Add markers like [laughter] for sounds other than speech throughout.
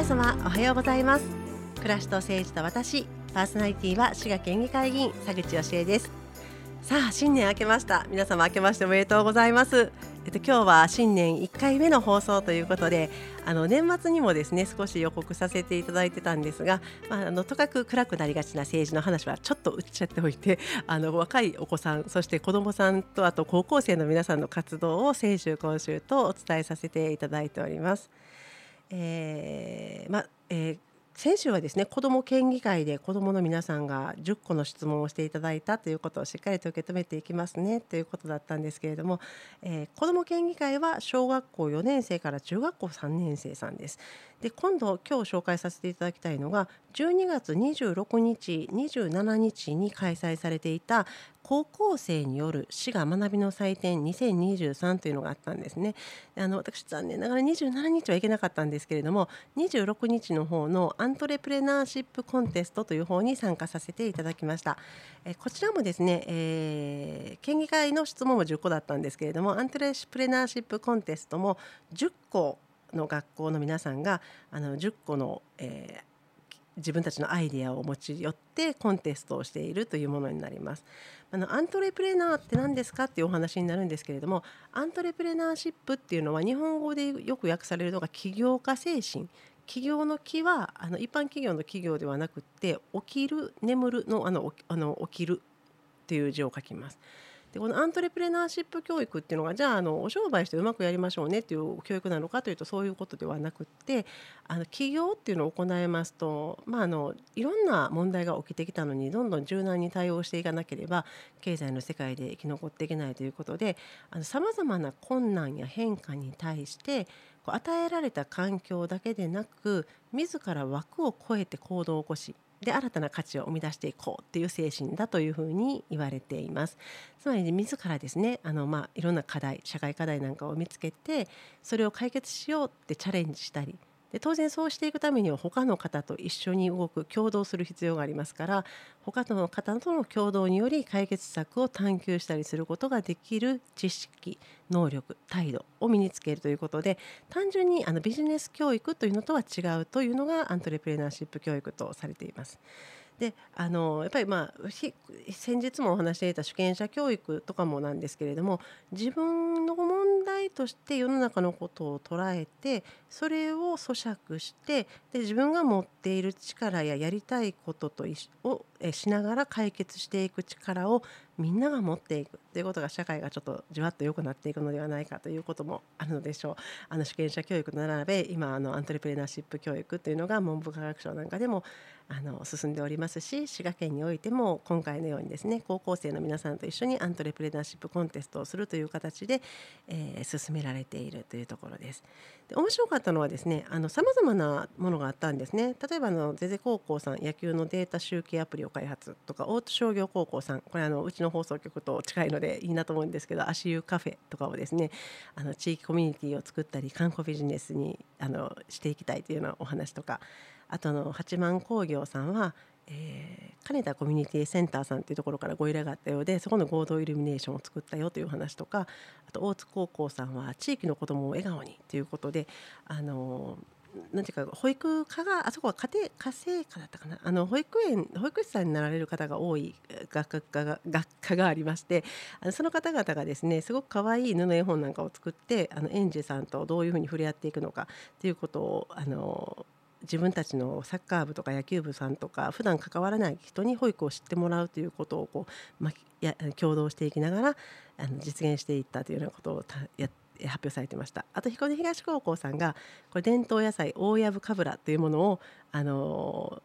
皆様おはようございます。暮らしと政治と私パーソナリティは滋賀県議会議員佐口義恵です。さあ新年明けました。皆様明けましておめでとうございます。えっと今日は新年1回目の放送ということであの年末にもですね少し予告させていただいてたんですが、まあ、あのとかく暗くなりがちな政治の話はちょっと打っちゃっておいて [laughs] あの若いお子さんそして子どもさんとあと高校生の皆さんの活動を先週今週とお伝えさせていただいております。えーまえー先週はですね子ども県議会で子どもの皆さんが10個の質問をしていただいたということをしっかりと受け止めていきますねということだったんですけれども、えー、子ども県議会は小学校4年生から中学校3年生さんです。で今度今日紹介させていただきたいのが12月26日27日に開催されていた高校生による滋賀学びの祭典2023というのがあったんですね。あの私残念ながら27日は行けなかったんですけれども26日の方のントレプレナーシップコンテストという方に参加させていただきました。えこちらもですね、えー、県議会の質問も10個だったんですけれどもアントレプレナーシップコンテストも10個の学校の皆さんがあの10個の、えー、自分たちのアイデアを持ち寄ってコンテストをしているというものになります。あのアントレプレナーって何ですかっていうお話になるんですけれどもアントレプレナーシップっていうのは日本語でよく訳されるのが起業家精神起業の木はあの一般企業の企業ではなくて起きる眠るのあのあの起きるっていう字を書きます。でこのアントレプレナーシップ教育っていうのがじゃああのお商売してうまくやりましょうねっていう教育なのかというとそういうことではなくってあの起業っていうのを行いますと、まあ、あのいろんな問題が起きてきたのにどんどん柔軟に対応していかなければ経済の世界で生き残っていけないということでさまざまな困難や変化に対して与えられた環境だけでなく自ら枠を超えて行動を起こしで新たな価値を生み出していこうっていう精神だというふうに言われています。つまり自らですねあの、まあ、いろんな課題社会課題なんかを見つけてそれを解決しようってチャレンジしたりで当然そうしていくためには他の方と一緒に動く共同する必要がありますから他の方との共同により解決策を探求したりすることができる知識能力態度を身につけるということで単純にあのビジネス教育というのとは違うというのがアントレプレナーシップ教育とされています。であのやっぱりまあ先日もお話していた主権者教育とかもなんですけれども自分の問題として世の中のことを捉えてそれを咀嚼してで自分が持っている力ややりたいこととをしながら解決していく力をみんなが持っていくということが社会がちょっとじわっと良くなっていくのではないかということもあるのでしょう。あの主権者教育の並べ今あのアントレプレナーシップ教育というのが文部科学省なんかでもあの進んでおりますし滋賀県においても今回のようにですね高校生の皆さんと一緒にアントレプレナーシップコンテストをするという形で、えー、進められているというところです。で面白かったのはですねさまざまなものがあったんですね。例えばあのゼゼ高校さん野球のデータ集計アプリを開発とか大津商業高校さんこれあのうちの放送局と近いのでいいなと思うんですけど足湯カフェとかをですねあの地域コミュニティを作ったり観光ビジネスにあのしていきたいというようなお話とかあとの八幡工業さんは、えー、金田コミュニティセンターさんというところからご依頼があったようでそこの合同イルミネーションを作ったよという話とかあと大津高校さんは地域の子どもを笑顔にということであのなんていうか保育課があそこは家庭家政科だったかな？あの保育園保育士さんになられる方が多い学科が学科がありましてあのその方々がですねすごく可愛い布絵本なんかを作ってあの園児さんとどういうふうに触れ合っていくのかということをあの自分たちのサッカー部とか野球部さんとか普段関わらない人に保育を知ってもらうということをこう、ま、や共同していきながらあの実現していったというようなことをやって発表されてました。あと彦根東高校さんがこれ伝統野菜大藪かぶらというものをあの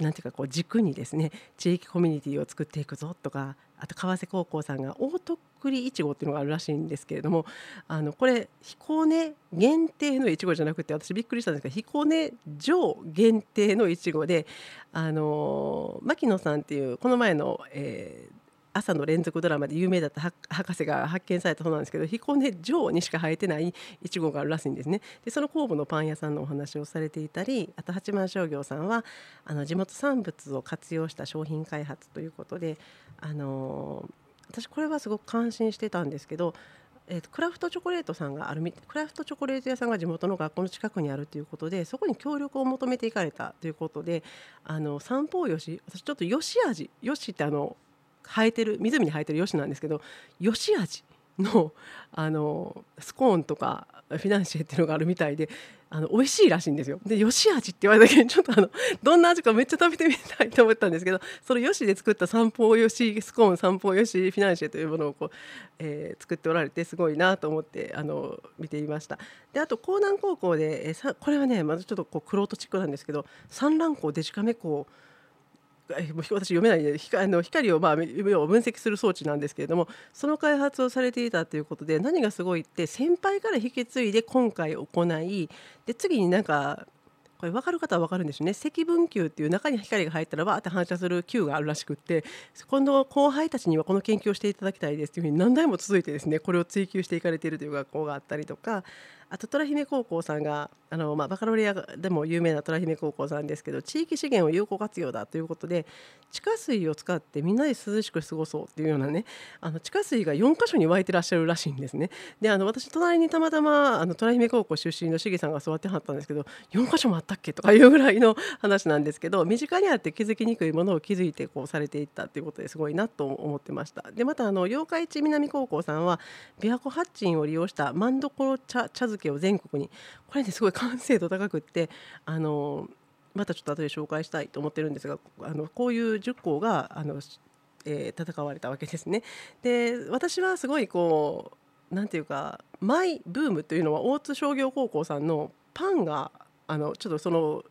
なんていうかこう軸にですね地域コミュニティを作っていくぞとかあと川瀬高校さんが大徳栗いちごっていうのがあるらしいんですけれどもあのこれ彦根限定のいちごじゃなくて私びっくりしたんですけど彦根城限定のいちごであの牧野さんっていうこの前の、えー、朝の連続ドラマで有名だった博士が発見されたそうなんですけど彦根城にしか生えてないいちごがあるらしいんですね。でその酵母のパン屋さんのお話をされていたりあと八幡商業さんはあの地元産物を活用した商品開発ということであの私これはすごく感心してたんですけどえーと、クラフトチョコレートさんがあるクラフトチョコレート屋さんが地元の学校の近くにあるということでそこに協力を求めていかれたということであの三方よし私ちょっとよし味よしってあの生えてる湖に生えてるよしなんですけどよし味のあのスコーンとかフィナンシェっていうのがあるみたいであの美味しいらしいんですよ。でよし味って言われたけどちょっとあのどんな味かめっちゃ食べてみたいと思ったんですけどそのよしで作った三方よしスコーン三方よしフィナンシェというものをこう、えー、作っておられてすごいなと思ってあの見ていました。であと江南高校で、えー、さこれはねまずちょっとこうクロートチックなんですけど産卵校デジカメ校私読めないであの光をまあ分析する装置なんですけれどもその開発をされていたということで何がすごいって先輩から引き継いで今回行い。で次になんかこれ分かる方は分かるんですね。積分球っていう中に光が入ったらわーって反射する球があるらしくって今度後輩たちにはこの研究をしていただきたいですというふうに何代も続いてですねこれを追求していかれているという学校があったりとかあと虎姫高校さんがあの、まあ、バカロレアでも有名な虎姫高校さんですけど地域資源を有効活用だということで地下水を使ってみんなで涼しく過ごそうっていうようなねあの地下水が4か所に湧いてらっしゃるらしいんですね。であの私隣にたまたまあの虎姫高校出身のしげさんが座ってはったんですけど4か所もあったっけとかいうぐらいの話なんですけど身近にあって気づきにくいものを気づいてこうされていったっていうことですごいなと思ってました。でまたあの八日市南高校さんは琵琶湖八珍を利用した万所茶茶漬けを全国にこれねすごい完成度高くってあのまたちょっと後で紹介したいと思ってるんですがあのこういう10校があの、えー、戦われたわけですね。で私はすごいこうなんていうかマイブームというのは大津商業高校さんのパンがあのちょっとその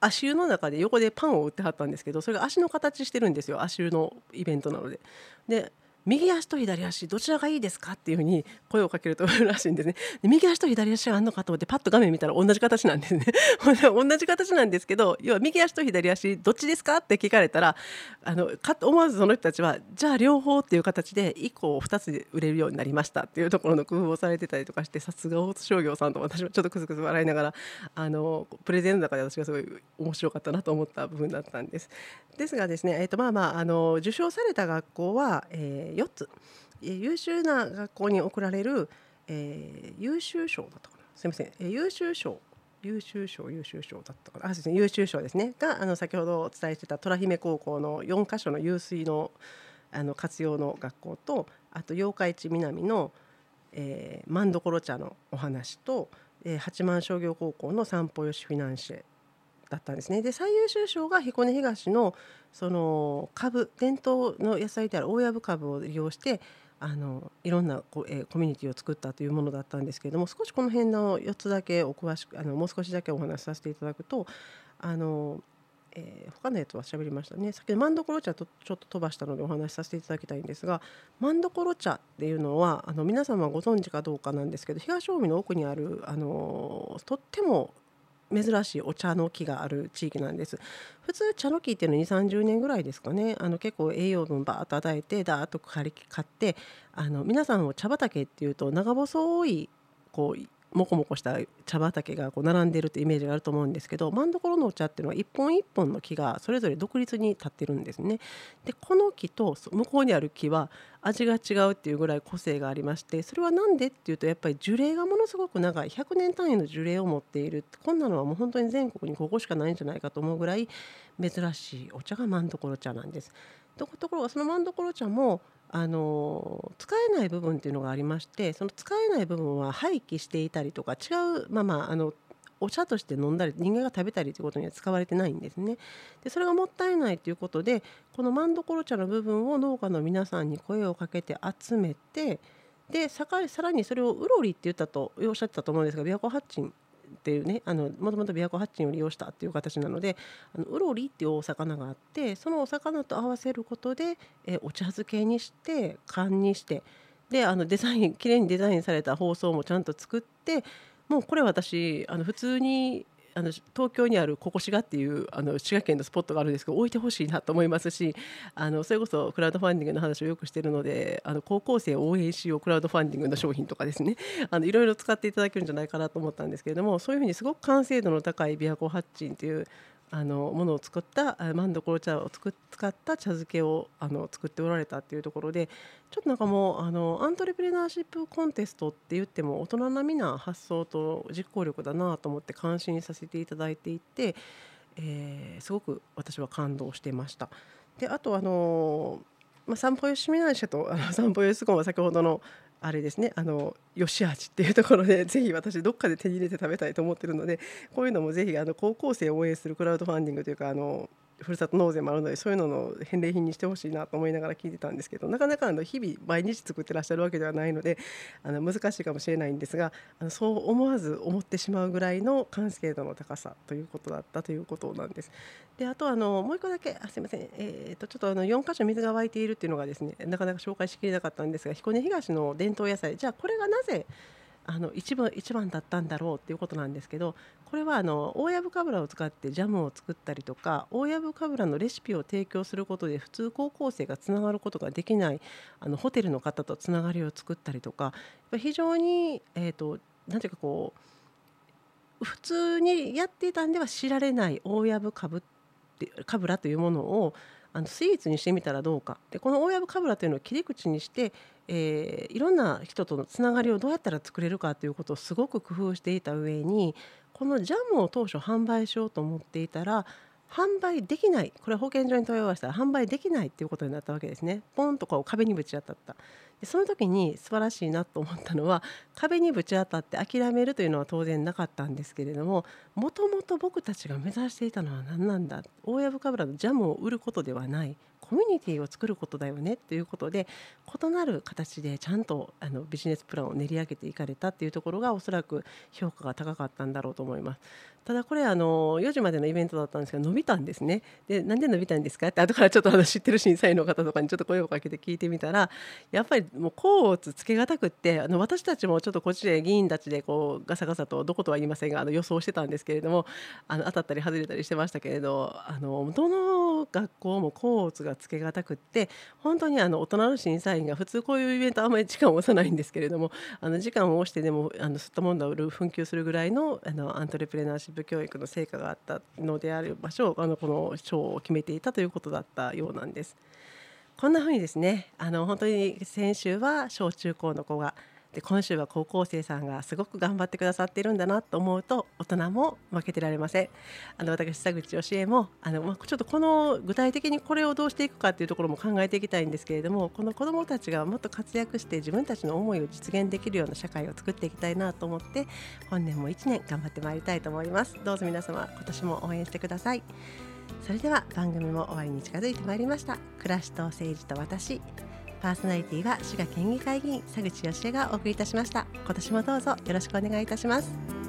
足湯の中で横でパンを売ってはったんですけどそれが足の形してるんですよ足湯のイベントなので。で右足と左足どちらがいいですかっていうふうに声をかけるとらしいんですね右足と左足があるのかと思ってパッと画面見たら同じ形なんですね [laughs] 同じ形なんですけど要は右足と左足どっちですかって聞かれたらあのか思わずその人たちはじゃあ両方っていう形で1個を2つで売れるようになりましたっていうところの工夫をされてたりとかしてさすが大津商業さんと私はちょっとクスクス笑いながらあのプレゼンの中で私がすごい面白かったなと思った部分だったんです。ですがですね、えーとまあまあ、あの受賞された学校は、えー、4つ。優秀な学校に贈られる、えー、優秀賞だったかな。すみません、えー、優秀賞。優秀賞優秀賞だったかな。あそうですね。優秀賞ですね。があの先ほどお伝えしてた虎姫高校の4か所の湧水のあの活用の学校とあと八日市南の、えー、万所茶のお話と、えー、八幡商業高校の散歩よしフィナンシェだったんですね。で最優秀賞が彦根東のその株伝統の野菜である大藪株を利用してあのいろんなこ、えー、コミュニティを作ったというものだったんですけれども少しこの辺の4つだけお詳しくあのもう少しだけお話しさせていただくとあの、えー、他のやつは喋りましたね先ほど万所茶とちょっと飛ばしたのでお話しさせていただきたいんですが万所茶っていうのはあの皆様ご存知かどうかなんですけど東近江の奥にあるあのとっても珍しいお茶の木がある地域なんです。普通茶の木っていうのは2 3 0年ぐらいですかね。あの結構栄養分バーッと与えてダーッと刈り買ってあの皆さんを茶畑っていうと長細いこうもこもこした茶畑がこう並んでるってイメージがあると思うんですけど真ん所のお茶っていうのは一本一本の木がそれぞれ独立に立ってるんですね。でこの木と向こうにある木は味が違うっていうぐらい個性がありましてそれは何でっていうとやっぱり樹齢がものすごく長い100年単位の樹齢を持っているこんなのはもう本当に全国にここしかないんじゃないかと思うぐらい珍しいお茶が真ん所茶なんです。ところがその真ん所茶もあの使えない部分っていうのがありましてその使えない部分は廃棄していたりとか違うまあまああのお茶として飲んだり人間が食べたりということには使われてないんですね。でそれがもったいないということでこの万所茶の部分を農家の皆さんに声をかけて集めてでさらにそれをウロリって言ったとおっしゃってたと思うんですが琵琶湖八珍っていうねもともと琵琶湖八珍を利用したっていう形なのであのウロリっていうお魚があってそのお魚と合わせることで、えお茶漬けにして缶にしてであのデザイン綺麗にデザインされた包装もちゃんと作ってもうこれ私あの普通にあの東京にあるここ滋賀っていうあの滋賀県のスポットがあるんですけど置いてほしいなと思いますしあのそれこそクラウドファンディングの話をよくしてるのであの高校生を応援しようクラウドファンディングの商品とかですね。[laughs] あのいろいろ使っていただけるんじゃないかなと思ったんですけれどもそういうふうにすごく完成度の高い琵琶湖発珍というあのものを作ったマンドコロ茶を使った茶漬けをあの作っておられたっていうところでちょっとなんかもうあのアントレプレナーシップコンテストって言っても大人並みな発想と実行力だなと思って感心させていただいていて、えー、すごく私は感動してました。であとあのまあ、散歩よしみない社とあの散歩よしすごは先ほどのあれですねあのよし味っていうところで [laughs] ぜひ私どっかで手に入れて食べたいと思ってるのでこういうのもぜひあの高校生を応援するクラウドファンディングというかあのふるさと納税もあるのでそういうのの返礼品にしてほしいなと思いながら聞いてたんですけどなかなかあの日々毎日作ってらっしゃるわけではないので [laughs] あの難しいかもしれないんですがあのそう思わず思ってしまうぐらいの完成度の高さということだったということなんです。であとあのもう一個だけあすみません、えーと、ちょっとあの4箇所水が湧いているっていうのがですねなかなか紹介しきれなかったんですが彦根東の伝統野菜じゃあこれがなぜあの一番一番だったんだろうっていうことなんですけどこれはあの大藪かぶらを使ってジャムを作ったりとか大藪かぶらのレシピを提供することで普通高校生がつながることができないあのホテルの方とつながりを作ったりとか非常に、えーと、なんていうかこう普通にやっていたんでは知られない大藪かぶってかぶらというものをあのスイーツにしてみたらどうか。でこの大藪かぶらというのを切り口にして、えー、いろんな人とのつながりをどうやったら作れるかということをすごく工夫していた上にこのジャムを当初販売しようと思っていたら販売できない。これ保健所に問い合わせたら販売できないっていうことになったわけですね。ポンとこう壁にぶち当たった。でその時に素晴らしいなと思ったのは壁にぶち当たって諦めるというのは当然なかったんですけれどももともと僕たちが目指していたのは何なんだ。大藪かぶらのジャムを売ることではない。コミュニティを作ることだよねっていうことで異なる形でちゃんとあのビジネスプランを練り上げていかれたっていうところがおそらく評価が高かったんだろうと思います。ただこれあの4時までのイベントだったんですけど伸びたんですね。でなんで伸びたんですかって後からちょっとあの知ってる審査員の方とかにちょっと声をかけて聞いてみたらやっぱりもう甲乙つけがたくってあの私たちもちょっとこっちで議員たちでこうガサガサとどことは言いませんがあの予想してたんですけれどもあの当たったり外れたりしてましたけれどあのどの学校も甲乙がつけがたくって本当にあの大人の審査員が普通こういうイベントあんまり時間を押さないんですけれどもあの時間を押してでもあの吸ったもんだを紛糾するぐらいのあのアントレプレナーシップ教育の成果があったのである場所をあのこの賞を決めていたということだったようなんです。こんな風にですねあの本当に先週は小中高の子がで今週は高校生さんがすごく頑張ってくださっているんだなと思うと大人も負けてられません。あの私田口教えもあのちょっとこの具体的にこれをどうしていくかっていうところも考えていきたいんですけれどもこの子どもたちがもっと活躍して自分たちの思いを実現できるような社会を作っていきたいなと思って本年も1年頑張ってまいりたいと思います。どうぞ皆様今年も応援してください。それでは番組も終わりに近づいてまいりました。暮らしと政治と私。パーソナリティは滋賀県議会議員佐口義恵がお送りいたしました。今年もどうぞよろしくお願いいたします。